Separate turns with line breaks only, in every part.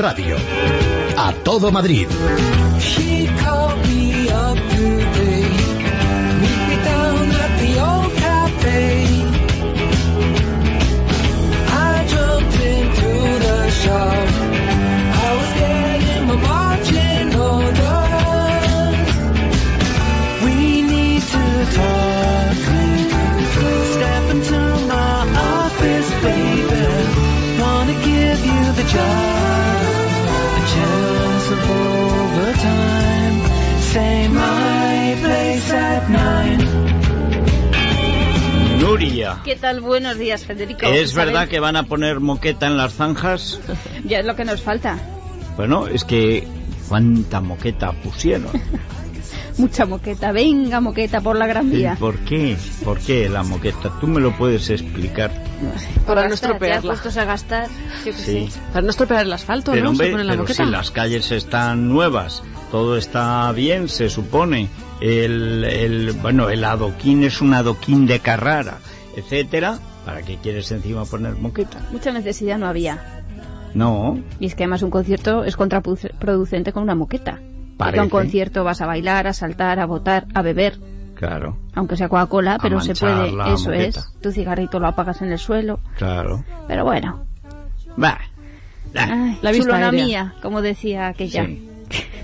radio. A todo Madrid.
Say my place at nine.
Nuria,
¿Qué tal? Buenos días, Federico.
¿es verdad que van a poner moqueta en las zanjas?
Ya es lo que nos falta.
Bueno, es que cuánta moqueta pusieron.
Mucha moqueta. Venga, moqueta por la Gran
¿Y
Vía.
¿Por qué? ¿Por qué la moqueta? ¿Tú me lo puedes explicar?
No sé,
Para no estropearla.
a gastar. Yo
Sí.
Para no estropear el asfalto,
Pero
¿no?
hombre,
Se pone la
pero
moqueta.
si las calles están nuevas, todo está bien, se supone. El, el, bueno, el adoquín es un adoquín de Carrara, etcétera. ¿Para qué quieres encima poner moqueta?
Mucha necesidad no había.
No,
Y es que además un concierto es contraproducente con una moqueta. A un concierto vas a bailar, a saltar, a votar, a beber.
claro,
Aunque sea Coca-Cola, pero se puede. Eso
moqueta.
es. Tu cigarrito lo apagas en el suelo.
claro.
Pero bueno.
Va.
Ay,
La vista
chulona
aérea.
mía, como decía aquella.
sí.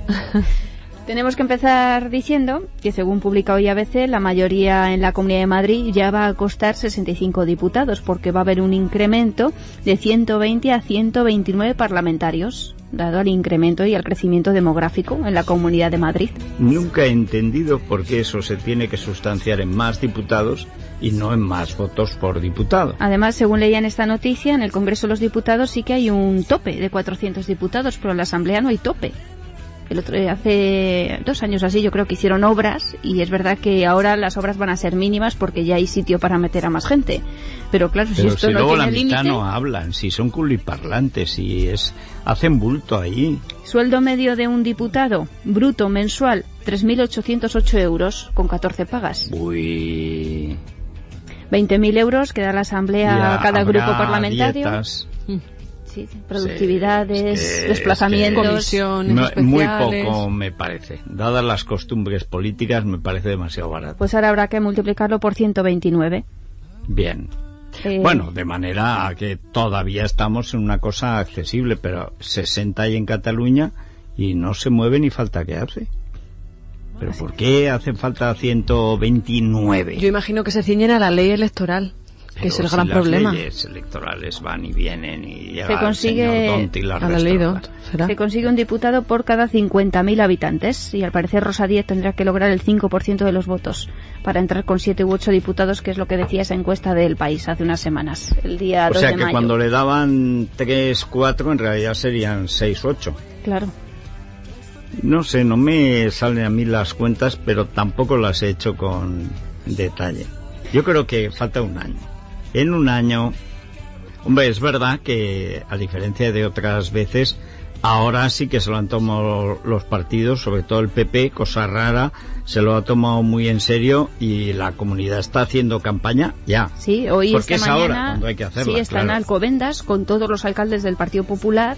Tenemos que empezar diciendo que según publica hoy ABC, la mayoría en la Comunidad de Madrid ya va a costar 65 diputados porque va a haber un incremento de 120 a 129 parlamentarios, dado al incremento y al crecimiento demográfico en la Comunidad de Madrid.
Nunca he entendido por qué eso se tiene que sustanciar en más diputados y no en más votos por diputado.
Además, según leía en esta noticia, en el Congreso de los Diputados sí que hay un tope de 400 diputados, pero en la Asamblea no hay tope. El otro, hace dos años así yo creo que hicieron obras y es verdad que ahora las obras van a ser mínimas porque ya hay sitio para meter a más gente. Pero claro, si esto
si
no
luego
tiene
la mitad no hablan, si son culiparlantes, si es hacen bulto ahí.
sueldo medio de un diputado bruto mensual 3.808 euros con 14 pagas.
Uy.
20.000 euros que da la Asamblea
Ya
a cada grupo parlamentario.
dietas.
Sí, productividades,
Sí, es que-
desplazamientos.
es que
Comisiones
no- muy poco me parece. Dadas las costumbres políticas, me parece demasiado barato.
Pues ahora habrá que multiplicarlo por 129.
Bien.
Eh,
Bueno, de manera que todavía estamos en una cosa accesible, pero 60 hay en Cataluña y no se mueve ni falta que hace. ¿Pero por qué hacen falta 129?
Yo imagino que se ciñen a la ley electoral,
Pero
es el
si
gran
las
problema.
leyes electorales van y vienen y llega
Se
el
consigue
señor y las
la ley. Dont, ¿será?
Se consigue un diputado por cada 50.000 habitantes y al parecer Rosa Díez tendrá que lograr el 5% de los votos para entrar con 7 u 8 diputados, que es lo que decía esa encuesta del país hace unas semanas, el día
O
2
sea que
mayo.
cuando le daban 3, 4, en realidad serían 6, 8.
Claro.
No sé, no me salen a mí las cuentas, pero tampoco las he hecho con detalle. Yo creo que falta un año. En un año, hombre, es verdad que a diferencia de otras veces, ahora sí que se lo han tomado los partidos, sobre todo el PP, cosa rara, se lo ha tomado muy en serio y la comunidad está haciendo campaña ya.
Sí, hoy
Porque
esta
es ahora cuando hay que hacerla,
sí, están
claro.
Alcobendas con todos los alcaldes del Partido Popular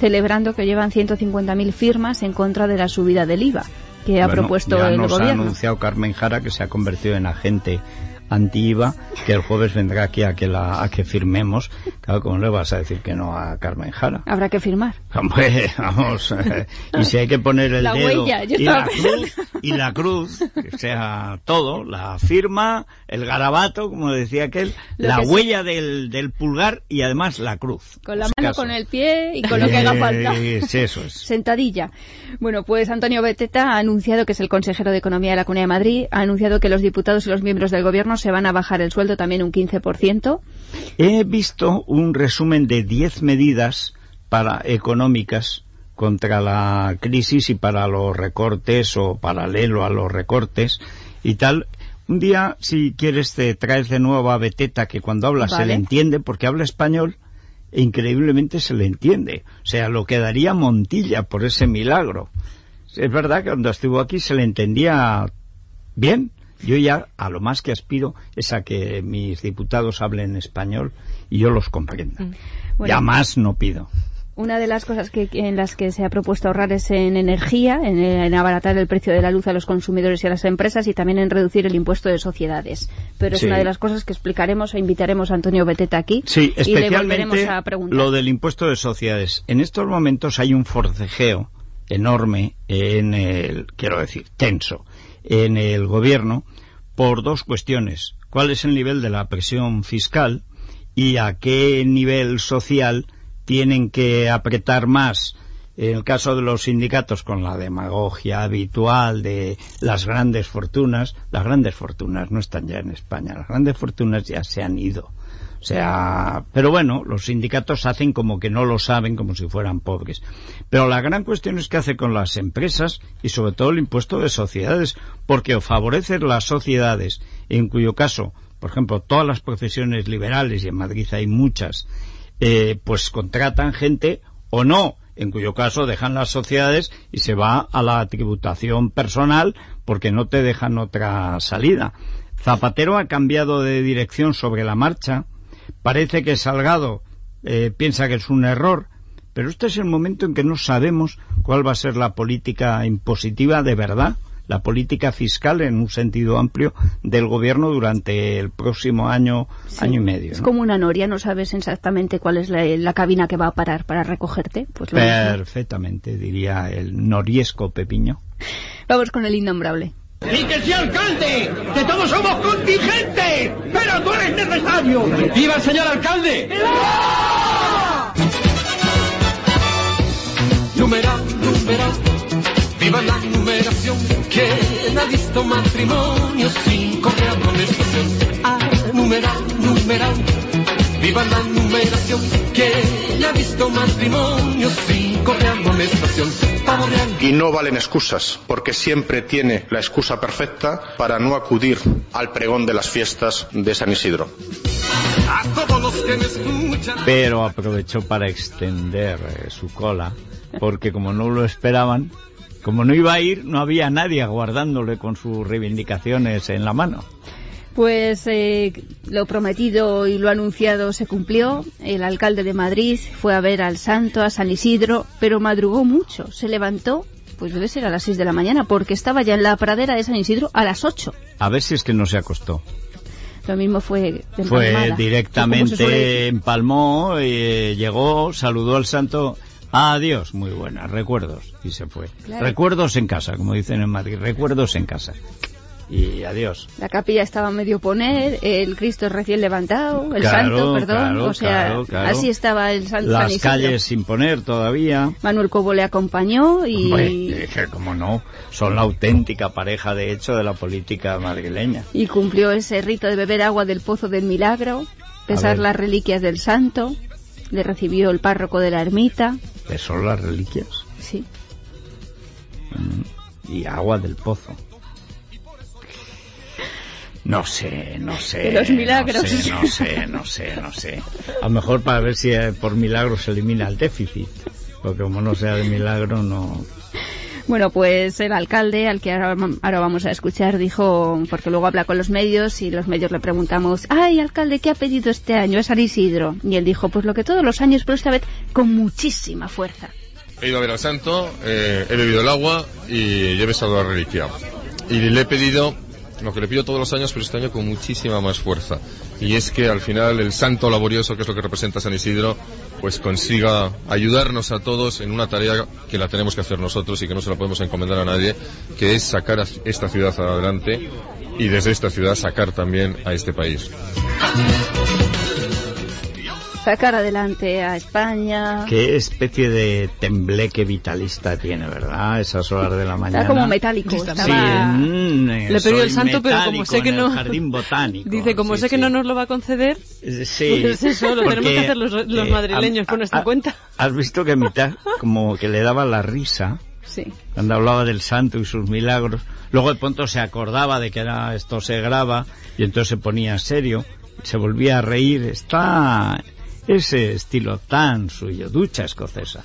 celebrando que llevan 150.000 firmas en contra de la subida del IVA que ha
Bueno,
propuesto
ya
el
nos ha
gobierno.
anunciado Carmen Jara que se ha convertido en agente anti-IVA, que el jueves vendrá aquí a que, la, a que firmemos. Claro, ¿cómo le vas a decir que no a Carmen Jara?
Habrá que firmar.
Hombre, vamos, eh, y si hay que poner el
La
dedo
huella,
y, la cruz, y la cruz, que sea todo, la firma, el garabato, como decía aquel,
Lo
la huella del, del pulgar y además la cruz.
Con la mano, con el pie y con lo que haga falta.
Eh, sí, eso es.
Sentadilla. Bueno, pues Antonio Beteta ha anunciado, que es el consejero de Economía de la Comunidad de Madrid, ha anunciado que los diputados y los miembros del gobierno se van a bajar el sueldo también un 15%.
He visto un resumen de 10 medidas para económicas contra la crisis y para los recortes o paralelo a los recortes y tal. Un día, si quieres, te traes de nuevo a Beteta, que cuando habla se le entiende, porque habla español e increíblemente se le entiende. O sea, lo que daría Montilla por ese milagro. Es verdad que cuando estuvo aquí se le entendía bien. Yo ya a lo más que aspiro es a que mis diputados hablen español y yo los comprenda.
Mm. Bueno.
Ya más no pido.
Una de las cosas que, en las que se ha propuesto ahorrar es en energía, en, en abaratar el precio de la luz a los consumidores y a las empresas y también en reducir el impuesto de sociedades. Pero es
Sí.
una de las cosas que explicaremos e invitaremos a Antonio Beteta aquí
Sí,
y le volveremos a preguntar.
lo del impuesto de sociedades. En estos momentos hay un forcejeo enorme en el, quiero decir, tenso, en el gobierno por dos cuestiones. ¿Cuál es el nivel de la presión fiscal y a qué nivel social tienen que apretar más? En el caso de los sindicatos, con la demagogia habitual de las grandes fortunas, las grandes fortunas no están ya en España, las grandes fortunas ya se han ido. Sea, pero bueno, los sindicatos hacen como que no lo saben, como si fueran pobres. Pero la gran cuestión es qué hace con las empresas y sobre todo el impuesto de sociedades, porque o favorecer las sociedades, en cuyo caso, por ejemplo, todas las profesiones liberales, y en Madrid hay muchas, eh, pues contratan gente o no, en cuyo caso dejan las sociedades y se va a la tributación personal porque no te dejan otra salida. Zapatero ha cambiado de dirección sobre la marcha, parece que Salgado eh, piensa que es un error, pero este es el momento en que no sabemos cuál va a ser la política impositiva de verdad, la política fiscal en un sentido amplio del gobierno durante el próximo año,
Sí.
año y medio.
Es como una noria, no sabes exactamente cuál es la, la cabina que va a parar para recogerte. Pues.
Perfectamente, diría el noriesco Pepiño.
Vamos con el innombrable.
¡Y que sea alcalde! ¡Que todos somos contingentes! ¡Pero tú eres necesario! ¡Viva el señor alcalde!
Numeral, numeral, viva la numeración. ¿Quién ha visto matrimonio sin correr amonestación? Ah, numeral, numeral, viva la numeración. ¿Quién ha visto matrimonio sin correr amonestación? Pavo real.
Y no valen excusas, porque siempre tiene la excusa perfecta para no acudir al pregón de las fiestas de San Isidro.
Pero aprovechó para extender eh, su cola, porque como no lo esperaban, como no iba a ir, no había nadie aguardándole con sus reivindicaciones en la mano.
Pues eh, lo prometido y lo anunciado se cumplió. El alcalde de Madrid fue a ver al santo, a San Isidro, pero madrugó mucho. Se levantó, pues debe ser a las 6 de la mañana, porque estaba ya en la pradera de San Isidro a las 8.
A ver si es que no se acostó.
Lo mismo fue de
Fue directamente, empalmó, eh, llegó, saludó al santo. Adiós, muy buenas, recuerdos. Y se fue.
Claro.
Recuerdos en casa, como dicen en Madrid, recuerdos en casa. Y adiós.
La capilla estaba a medio poner, el Cristo recién levantado, el
Claro,
santo, perdón.
claro,
o sea,
claro,
así estaba el san- San
Las calles sin poner todavía.
Manuel Cobo le acompañó y...
Hombre, es que como no, son la auténtica pareja de hecho de la política madrileña.
y cumplió ese rito de beber agua del pozo del milagro, pesar las reliquias del santo, le recibió el párroco de la ermita,
son las reliquias
sí.
y agua del pozo. No sé, no sé.
De los milagros.
No sé, no sé, no sé, no sé. A lo mejor para ver si eh, por milagro se elimina el déficit. Porque como no sea de milagro, no.
Bueno, pues el alcalde, al que ahora, ahora vamos a escuchar, dijo, porque luego habla con los medios y los medios le preguntamos, ay, alcalde, ¿qué ha pedido este año? Es San Isidro. Y él dijo, pues lo que todos los años, pero esta vez con muchísima fuerza.
He ido a ver al santo, eh, he bebido el agua y he besado la reliquia. Y le he pedido lo que le pido todos los años, pero este año con muchísima más fuerza. Y es que al final el santo laborioso, que es lo que representa San Isidro, pues consiga ayudarnos a todos en una tarea que la tenemos que hacer nosotros y que no se la podemos encomendar a nadie, que es sacar a esta ciudad adelante y desde esta ciudad sacar también a este país.
Sacar adelante a España.
Qué especie de tembleque vitalista tiene, ¿verdad? Esas horas de la mañana.
Está como metálico.
Está
Sí,
Estaba...
mm, eh,
Le pedí el santo, pero como
metálico
sé que
en
no...
el jardín botánico.
Dice, como
Sí,
sé que
sí.
no nos lo va a conceder,
Sí.
Pues eso, lo tenemos que hacer los- los
eh,
madrileños por nuestra cuenta.
Has visto que a mitad como que le daba la risa
Sí.
cuando hablaba del santo y sus milagros. Luego de pronto se acordaba de que era, esto se graba y entonces se ponía serio, se volvía a reír. Está ese estilo tan suyo, ducha escocesa.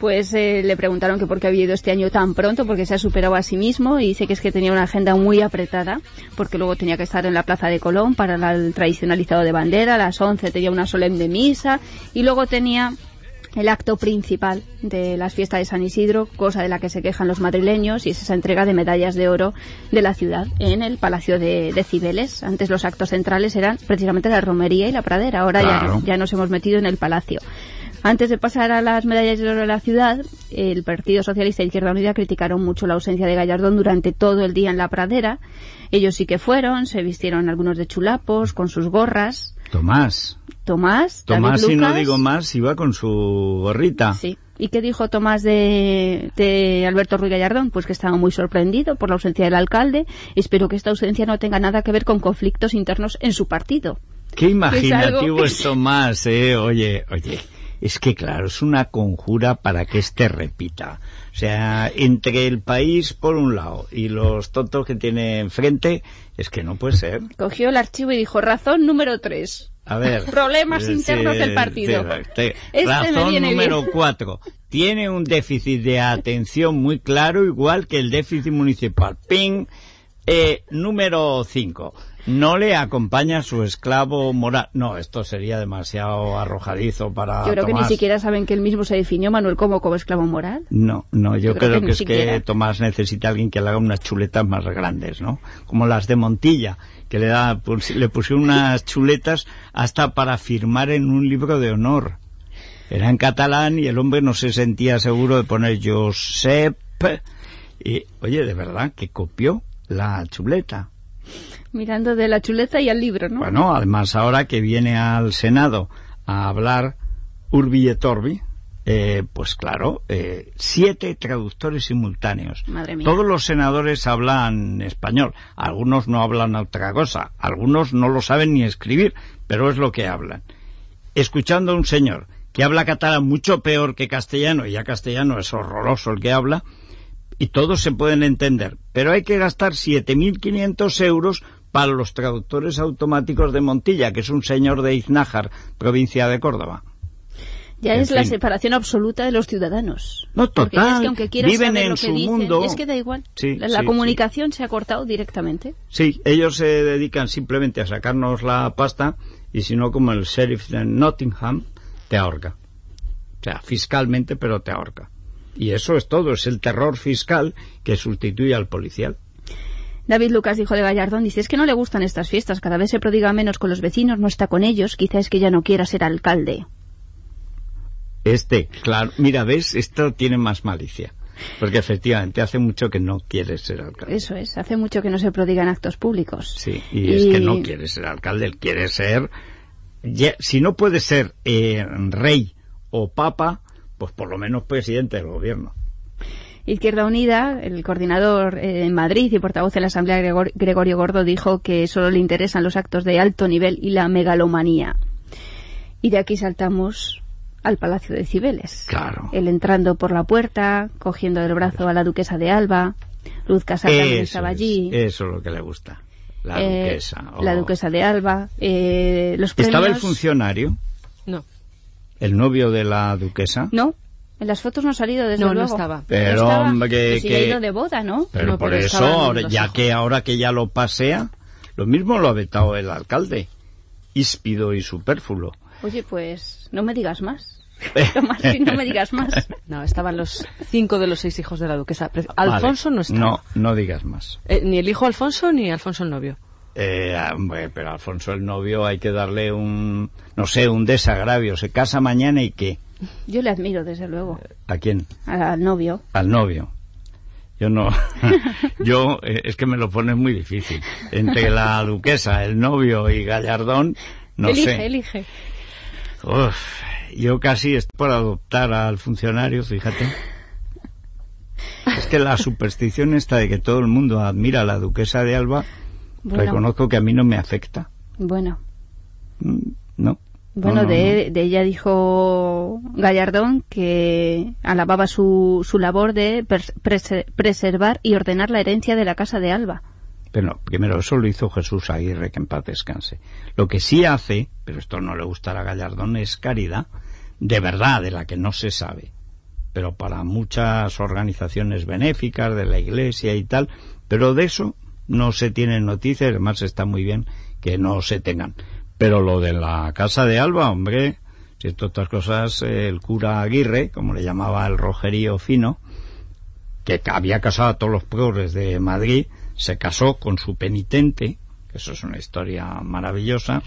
Pues eh, le preguntaron que por qué había ido este año tan pronto, porque se ha superado a sí mismo y dice que es que tenía una agenda muy apretada, porque luego tenía que estar en la Plaza de Colón para el tradicionalizado de bandera, a las 11 tenía una solemne misa y luego tenía el acto principal de las fiestas de San Isidro, cosa de la que se quejan los madrileños, y es esa entrega de medallas de oro de la ciudad en el Palacio de, de Cibeles. Antes los actos centrales eran precisamente la romería y la pradera, ahora
Claro.
ya, ya nos hemos metido en el palacio. Antes de pasar a las medallas de oro de la ciudad, el Partido Socialista e Izquierda Unida criticaron mucho la ausencia de Gallardón durante todo el día en la pradera. Ellos sí que fueron, se vistieron algunos de chulapos, con sus gorras.
Tomás.
Tomás, David
Tomás, si no digo más, iba con su gorrita.
Sí. ¿Y qué dijo Tomás de, de Alberto Ruiz Gallardón? Pues que estaba muy sorprendido por la ausencia del alcalde. Espero que esta ausencia no tenga nada que ver con conflictos internos en su partido.
Qué imaginativo
que-
es Tomás, eh. Oye, oye. Es que claro, es una conjura para que este repita. O sea, entre el país por un lado y los tontos que tiene enfrente, es que no puede ser.
Cogió el archivo y dijo, razón número tres.
A ver.
Problemas internos del partido.
sí, te-
Este
razón número cuatro. Tiene un déficit de atención muy claro, igual que el déficit municipal. Ping. Eh, número cinco. No le acompaña su esclavo moral. No, esto sería demasiado arrojadizo para
Yo creo que ni siquiera saben que él mismo se definió, Manuel, como, como esclavo moral.
No, no, yo,
Yo creo
creo,
que
es
siquiera.
que Tomás necesita a alguien que le haga unas chuletas más grandes, ¿no? Como las de Montilla, que le da, pues, le pusieron unas chuletas hasta para firmar en un libro de honor. Era en catalán y el hombre no se sentía seguro de poner Josep. Y, oye, de verdad, que copió la chuleta.
Mirando de la chuleta y al libro, ¿no?
Bueno, además ahora que viene al Senado a hablar Urbi et Orbi, eh, pues claro, eh, siete traductores simultáneos.
Madre mía.
Todos los senadores hablan español, algunos no hablan otra cosa, algunos no lo saben ni escribir, pero es lo que hablan. Escuchando a un señor que habla catalán mucho peor que castellano, y ya castellano es horroroso el que habla, y todos se pueden entender, pero hay que gastar 7.500 euros para los traductores automáticos de Montilla, que es un señor de Iznájar, provincia de Córdoba.
Ya
en
es la separación absoluta de los ciudadanos.
No, total,
es que aunque
viven
saber
en
lo que
su
dicen,
mundo.
es que da igual.
Sí,
la la
sí,
comunicación se ha cortado directamente.
Sí, ellos se dedican simplemente a sacarnos la pasta y si no, como el sheriff de Nottingham, te ahorca. O sea, fiscalmente, pero te ahorca. Y eso es todo, es el terror fiscal que sustituye al policial.
David Lucas dijo de Gallardón, dice, es que no le gustan estas fiestas, cada vez se prodiga menos con los vecinos, no está con ellos, quizá es que ya no quiera ser alcalde.
Este, claro, mira, ves, esto tiene más malicia. Porque efectivamente hace mucho que no quiere ser alcalde.
Eso es, hace mucho que no se prodigan actos públicos.
Sí, y, es que no quiere ser alcalde, él quiere ser... ya- si no puede ser eh, rey o papa, pues por lo menos presidente del gobierno.
Izquierda Unida, el coordinador eh, en Madrid y portavoz de la Asamblea Gregor- Gregorio Gordo dijo que solo le interesan los actos de alto nivel y la megalomanía. Y de aquí saltamos al Palacio de Cibeles.
Claro.
Él entrando por la puerta, cogiendo del brazo a la duquesa de Alba, Luz Casal también
Eso
estaba
es,
allí.
eso es lo que le gusta. La
eh,
duquesa. oh.
La duquesa de Alba. eh, los premios...
¿Estaba el funcionario,
No,
el novio de la duquesa?
No, en las fotos no ha salido desde
no, no
luego.
estaba.
Pero,
No estaba.
hombre, que...
Pues
que-
ha ido de boda, ¿no?
Pero
No,
por
pero
eso, ahora- ya
ojos.
que ahora que ya lo pasea, lo mismo lo ha vetado el alcalde. Híspido y superfluo.
Oye, pues no me digas más. Tomás, no me digas más.
No, estaban los cinco de los seis hijos de la duquesa.
Vale.
Alfonso no estaba.
No, no digas más.
Eh, ni el hijo Alfonso ni Alfonso el novio.
Eh, hombre, pero Alfonso el novio hay que darle un, no sé, un desagravio. Se casa mañana y qué.
Yo le admiro, desde luego,
¿A quién?
al novio.
Al novio. Yo no. Yo, eh, es que me lo pones muy difícil. Entre la duquesa, el novio y Gallardón, no
elige,
sé.
elige.
Uf, yo casi estoy por adoptar al funcionario, fíjate. Es que la superstición esta de que todo el mundo admira a la duquesa de Alba,
Bueno,
reconozco que a mí no me afecta.
bueno.
Mm, No.
Bueno,
No, no,
de, de ella dijo Gallardón que alababa su, su labor de preservar y ordenar la herencia de la casa de Alba.
Pero primero, eso lo hizo Jesús Aguirre, que en paz descanse. Lo que sí hace, pero esto no le gustará a Gallardón, es caridad, de verdad, de la que no se sabe. Pero para muchas organizaciones benéficas de la iglesia y tal, pero de eso no se tienen noticias, además está muy bien que no se tengan. Pero lo de la casa de Alba, hombre, Si entre otras cosas, el cura Aguirre, como le llamaba el rojerío fino, que había casado a todos los pobres de Madrid, se casó con su penitente, que eso es una historia maravillosa,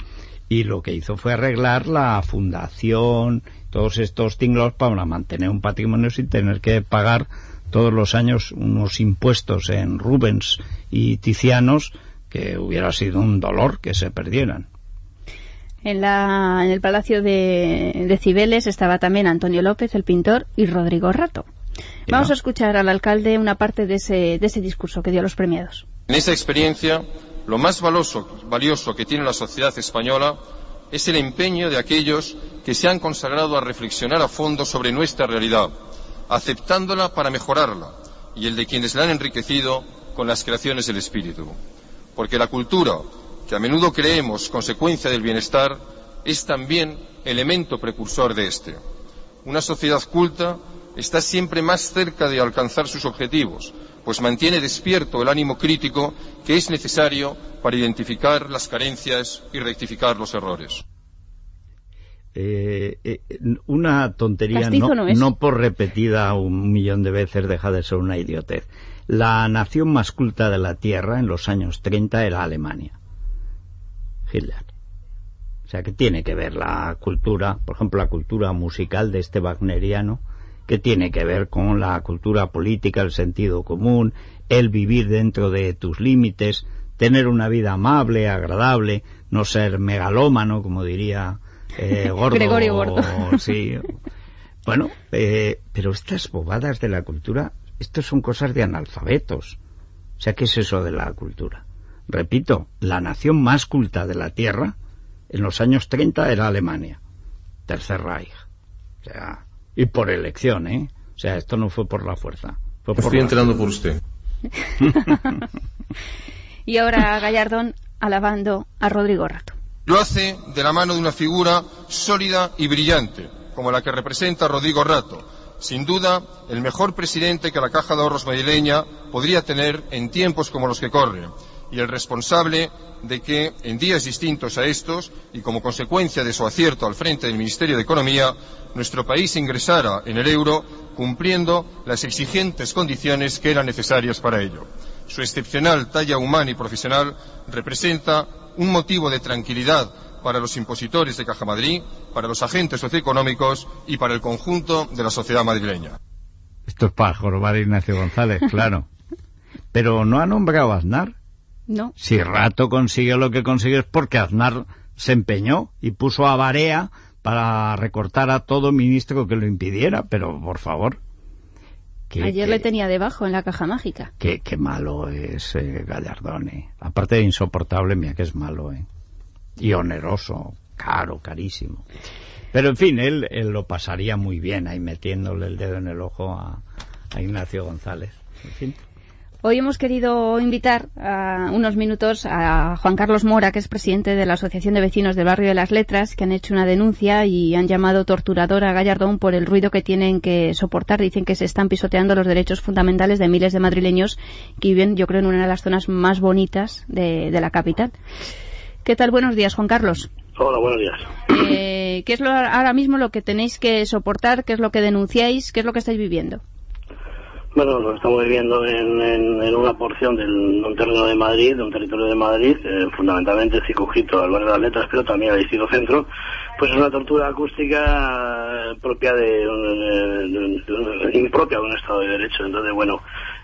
y lo que hizo fue arreglar la fundación, todos estos tinglos para mantener un patrimonio sin tener que pagar todos los años unos impuestos en Rubens y Ticianos que hubiera sido un dolor que se perdieran.
En, la, en el Palacio de, de Cibeles estaba también Antonio López, el pintor, y Rodrigo Rato. Vamos a escuchar al alcalde una parte de ese, de ese discurso que dio a los premiados.
En esta experiencia, lo más valioso, valioso que tiene la sociedad española es el empeño de aquellos que se han consagrado a reflexionar a fondo sobre nuestra realidad, aceptándola para mejorarla, y el de quienes la han enriquecido con las creaciones del espíritu. Porque la cultura, que a menudo creemos consecuencia del bienestar, es también elemento precursor de este. Una sociedad culta está siempre más cerca de alcanzar sus objetivos, pues mantiene despierto el ánimo crítico que es necesario para identificar las carencias y rectificar los errores.
Eh, eh, una tontería no,
no,
por repetida un millón de veces deja de ser una idiotez. La nación más culta de la Tierra en los años 30 era Alemania. Hitler. O sea, que tiene que ver la cultura, por ejemplo, la cultura musical de este wagneriano, que tiene que ver con la cultura política, el sentido común, el vivir dentro de tus límites, tener una vida amable, agradable, no ser megalómano, como diría eh, Gordo.
Gregorio Gordo.
Sí. Bueno, eh, pero estas bobadas de la cultura, esto son cosas de analfabetos. O sea, ¿qué es eso de la cultura? Repito, la nación más culta de la Tierra en los años 30 era Alemania. Tercer Reich. O sea, y por elección, ¿eh? O sea, esto no fue por la fuerza. Fue por
Estoy
la-
enterando por usted.
Y ahora Gallardón alabando a Rodrigo Rato.
Lo hace de la mano de una figura sólida y brillante, como la que representa Rodrigo Rato, sin duda el mejor presidente que la Caja de Ahorros madrileña podría tener en tiempos como los que corren, y el responsable de que, en días distintos a estos, y como consecuencia de su acierto al frente del Ministerio de Economía, nuestro país ingresara en el euro cumpliendo las exigentes condiciones que eran necesarias para ello. Su excepcional talla humana y profesional representa un motivo de tranquilidad para los impositores de Caja Madrid, para los agentes socioeconómicos y para el conjunto de la sociedad madrileña.
Esto es para jorobar Ignacio González, claro. Pero no ha nombrado a Aznar.
No,
Si Rato consigue lo que consigue es porque Aznar se empeñó y puso a Barea para recortar a todo ministro que lo impidiera, pero por favor. Que-
ayer
que-
le tenía debajo en la caja mágica.
Qué, qué malo es eh, Gallardón, eh. Aparte de insoportable, mira que es malo, eh. Y oneroso, caro, carísimo. Pero en fin, él, él lo pasaría muy bien ahí metiéndole el dedo en el ojo a, a Ignacio González. En fin.
Hoy hemos querido invitar a unos minutos a Juan Carlos Mora, que es presidente de la Asociación de Vecinos del Barrio de las Letras, que han hecho una denuncia y han llamado torturador a Gallardón por el ruido que tienen que soportar. Dicen que se están pisoteando los derechos fundamentales de miles de madrileños que viven, yo creo, en una de las zonas más bonitas de, de la capital. ¿Qué tal? Buenos días, Juan Carlos.
Hola, buenos días.
Eh, ¿Qué es lo, ahora mismo lo que tenéis que soportar? ¿Qué es lo que denunciáis? ¿Qué es lo que estáis viviendo?
Bueno, lo estamos viviendo en, en- una porción de un terreno de Madrid, de un territorio de Madrid, eh, fundamentalmente circunscrito al barrio de las letras, pero también al distrito centro, pues es una tortura acústica eh, propia de, un- de un- de- impropia de un Estado de Derecho. Entonces, bueno,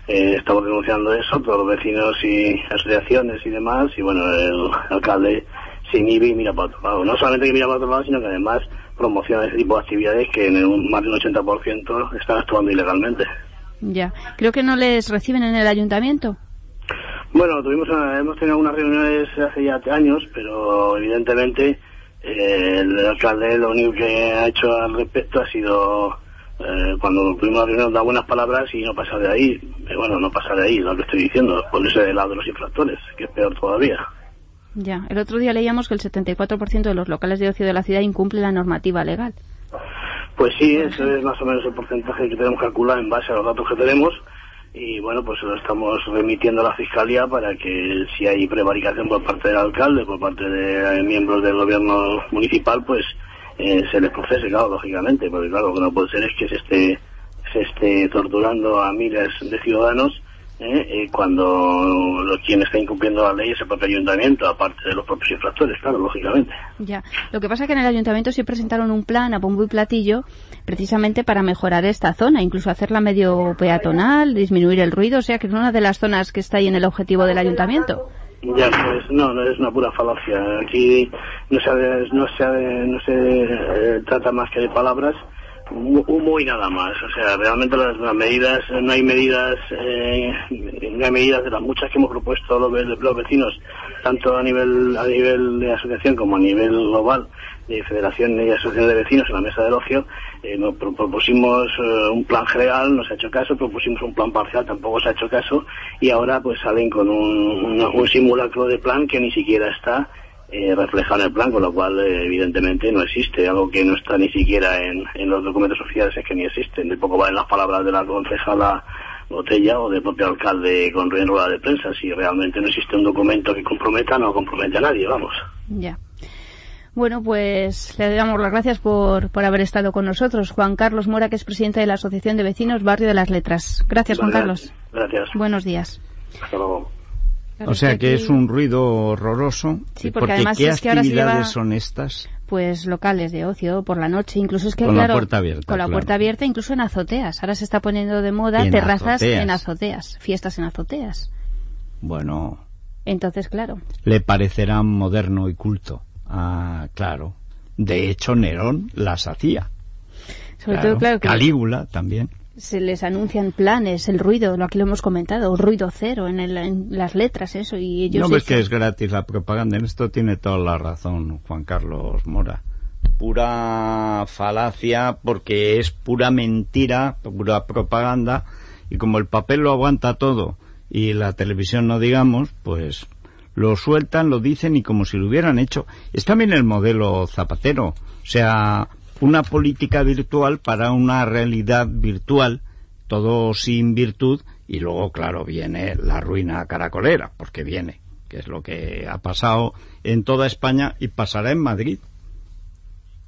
eh, estamos denunciando eso, todos los vecinos y asociaciones y demás, y bueno, el alcalde se inhibe y mira para otro lado. No solamente que mira para otro lado, sino que además promociona ese tipo de actividades que en un, más del 80% están actuando ilegalmente.
Ya. Creo que no les reciben en el ayuntamiento.
Bueno, tuvimos una- hemos tenido algunas reuniones hace ya años, pero evidentemente eh, el alcalde lo único que ha hecho al respecto ha sido eh, cuando tuvimos la reunión dar buenas palabras y no pasar de ahí. Eh, bueno, no pasar de ahí, lo que estoy diciendo, ponerse del lado de los infractores, que es peor todavía.
Ya. El otro día leíamos que el 74% de los locales de ocio de la ciudad incumple la normativa legal.
Pues sí, ese es más o menos el porcentaje que tenemos calculado en base a los datos que tenemos. Y bueno, pues lo estamos remitiendo a la Fiscalía para que si hay prevaricación por parte del alcalde, por parte de miembros del gobierno municipal, pues eh, se les procese, claro, lógicamente, porque claro, lo que no puede ser es que se esté, se esté torturando a miles de ciudadanos ¿eh? Eh, cuando quien está incumpliendo la ley es el propio ayuntamiento, aparte de los propios infractores, claro, lógicamente.
Ya. Lo que pasa es que en el ayuntamiento sí presentaron un plan a bombo y platillo precisamente para mejorar esta zona, incluso hacerla medio peatonal, disminuir el ruido, o sea que es una de las zonas que está ahí en el objetivo del ayuntamiento.
Ya, pues no, no es una pura falacia. Aquí no se, no se, no se eh, trata más que de palabras humo y nada más. O sea, realmente las, medidas, no hay medidas, eh, no hay medidas de las muchas que hemos propuesto los, los, vecinos, tanto a nivel a nivel de asociación como a nivel global de federación y asociación de vecinos en la mesa del ocio. Eh, propusimos eh, un plan general, no se ha hecho caso, propusimos un plan parcial, tampoco se ha hecho caso, y ahora pues salen con un, un simulacro de plan que ni siquiera está eh, reflejado en el plan, con lo cual eh, evidentemente no existe. Algo que no está ni siquiera en, los documentos oficiales es que ni existen. De poco valen las palabras de la concejala Botella o del propio alcalde con rueda de prensa. Si realmente no existe un documento que comprometa, no compromete a nadie, vamos.
Ya. Bueno, pues le damos las gracias por, por haber estado con nosotros. Juan Carlos Mora, que es presidente de la Asociación de Vecinos Barrio de las Letras. Gracias, Juan Carlos.
Gracias.
Buenos días.
Hasta luego
o sea que, es un ruido horroroso.
Sí, porque, además
¿qué
es que
actividades son estas?
Pues locales de ocio por la noche, incluso es que
con
claro,
la puerta abierta,
con la puerta abierta, incluso en azoteas. Ahora se está poniendo de moda terrazas en azoteas, fiestas en azoteas.
Bueno.
Entonces, claro.
Le parecerá moderno y culto. Ah, claro. De hecho, Nerón las hacía.
Sobre todo, claro.
Calígula también
se les anuncian planes, el ruido, lo aquí lo hemos comentado, ruido cero en, las letras, eso, y ellos...
No ves que es gratis la propaganda, en esto tiene toda la razón Juan Carlos Mora. Pura falacia porque es pura mentira, pura propaganda, y como el papel lo aguanta todo y la televisión no digamos, pues lo sueltan, lo dicen y como si lo hubieran hecho. Es también el modelo zapatero, o sea, una política virtual para una realidad virtual, todo sin virtud, y luego, claro, viene la ruina caracolera, porque viene, que es lo que ha pasado en toda España y pasará en Madrid.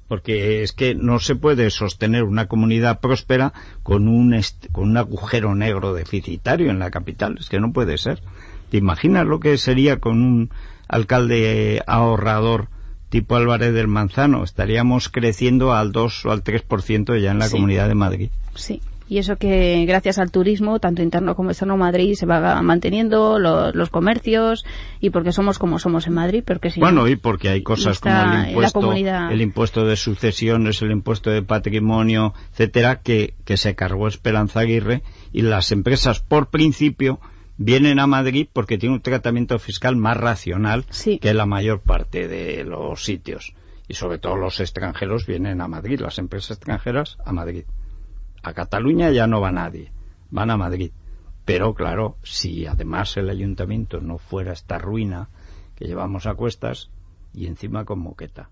Porque es que no se puede sostener una comunidad próspera con un, con un agujero negro deficitario en la capital. Es que no puede ser. ¿Te imaginas lo que sería con un alcalde ahorrador tipo Álvarez del Manzano, estaríamos creciendo al 2 o al 3% ya en la Comunidad de Madrid.
Sí. Y eso que gracias al turismo, tanto interno como externo Madrid, se va manteniendo los comercios y porque somos como somos en Madrid. Porque si
bueno, y porque hay cosas como el impuesto, el impuesto de sucesiones, el impuesto de patrimonio, etcétera, que, que se cargó Esperanza Aguirre y las empresas, por principio, vienen a Madrid porque tiene un tratamiento fiscal más racional que la mayor parte de los sitios. Y sobre todo los extranjeros vienen a Madrid, las empresas extranjeras a Madrid. A Cataluña ya no va nadie, van a Madrid. Pero claro, si además el ayuntamiento no fuera esta ruina que llevamos a cuestas, y encima con moqueta.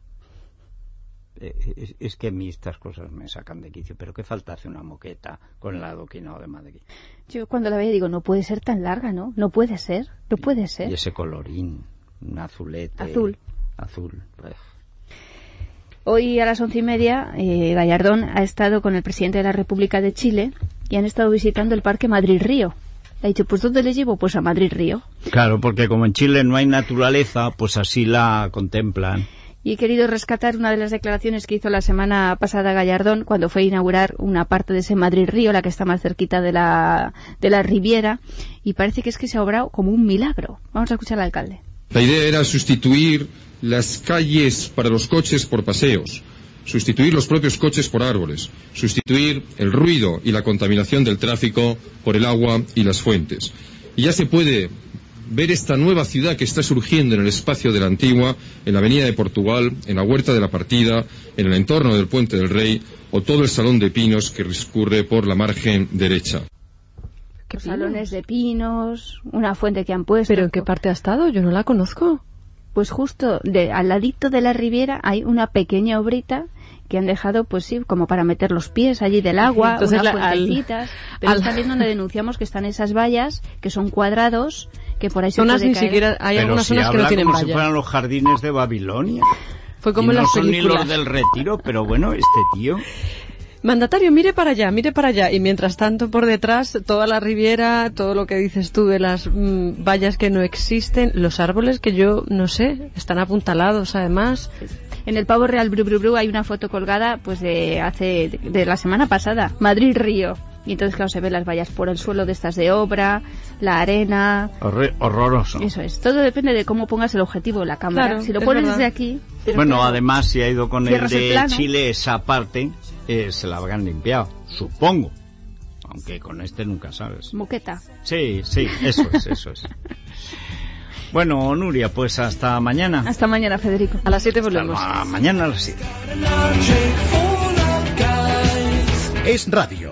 Eh, es, que a mí estas cosas me sacan de quicio, pero qué falta hace una moqueta con el adoquinado de Madrid.
Yo cuando la veía digo, no puede ser tan larga, ¿no? No puede ser, no puede ser.
Y ese colorín, un azulete.
Azul.
Azul.
Hoy a las once y media, eh, Gallardón ha estado con el presidente de la República de Chile y han estado visitando el Parque Madrid-Río. Ha dicho, pues ¿dónde le llevo? Pues a Madrid-Río.
Claro, porque como en Chile no hay naturaleza, pues así la contemplan
y he querido rescatar una de las declaraciones que hizo la semana pasada Gallardón cuando fue a inaugurar una parte de ese Madrid-Río, la que está más cerquita de la, de la Riviera, y parece que es que se ha obrado como un milagro. Vamos a escuchar al alcalde.
La idea era sustituir las calles para los coches por paseos, sustituir los propios coches por árboles, sustituir el ruido y la contaminación del tráfico por el agua y las fuentes. Y ya se puede ver esta nueva ciudad que está surgiendo en el espacio de la antigua, en la Avenida de Portugal, en la Huerta de la Partida, en el entorno del Puente del Rey o todo el Salón de Pinos que discurre por la margen derecha.
¿Qué salones de pinos, una fuente que han puesto.
¿Pero en qué parte ha estado? Yo no la conozco.
Pues justo de, al ladito de la Riviera hay una pequeña obrita que han dejado, pues sí, como para meter los pies allí del agua, Entonces, unas fuentecitas. pero al... también donde denunciamos que están esas vallas, que son cuadrados, que por ahí
zonas
se
ni siquiera hay
Pero
algunas
si
zonas que no tienen
como
valla.
si fueran los jardines de Babilonia.
Fue como
y
en
no
las
son ni los del retiro, pero bueno, este tío...
Mandatario, mire para allá, mire para allá. Y mientras tanto, por detrás, toda la riviera, todo lo que dices tú de las mm, vallas que no existen, los árboles que yo, no sé, están apuntalados además.
En el Pavo Real Bru Bru Bru hay una foto colgada pues de hace de la semana pasada, Madrid Río. Y entonces claro se ven las vallas por el suelo de estas de obra, la arena,
horre- horroroso.
eso es. Todo depende de cómo pongas el objetivo de la cámara.
Claro,
si lo
es
pones
verdad.
desde aquí,
Bueno,
claro,
además, si ha ido con el
el
de
plano.
Chile, esa parte eh, se la habrán limpiado, supongo. Aunque con este nunca sabes.
moqueta.
Sí, sí, eso es, eso es. Bueno, Nuria, pues hasta mañana.
Hasta mañana, Federico.
A las 7 volvemos.
Hasta mañana a las 7.
Es radio.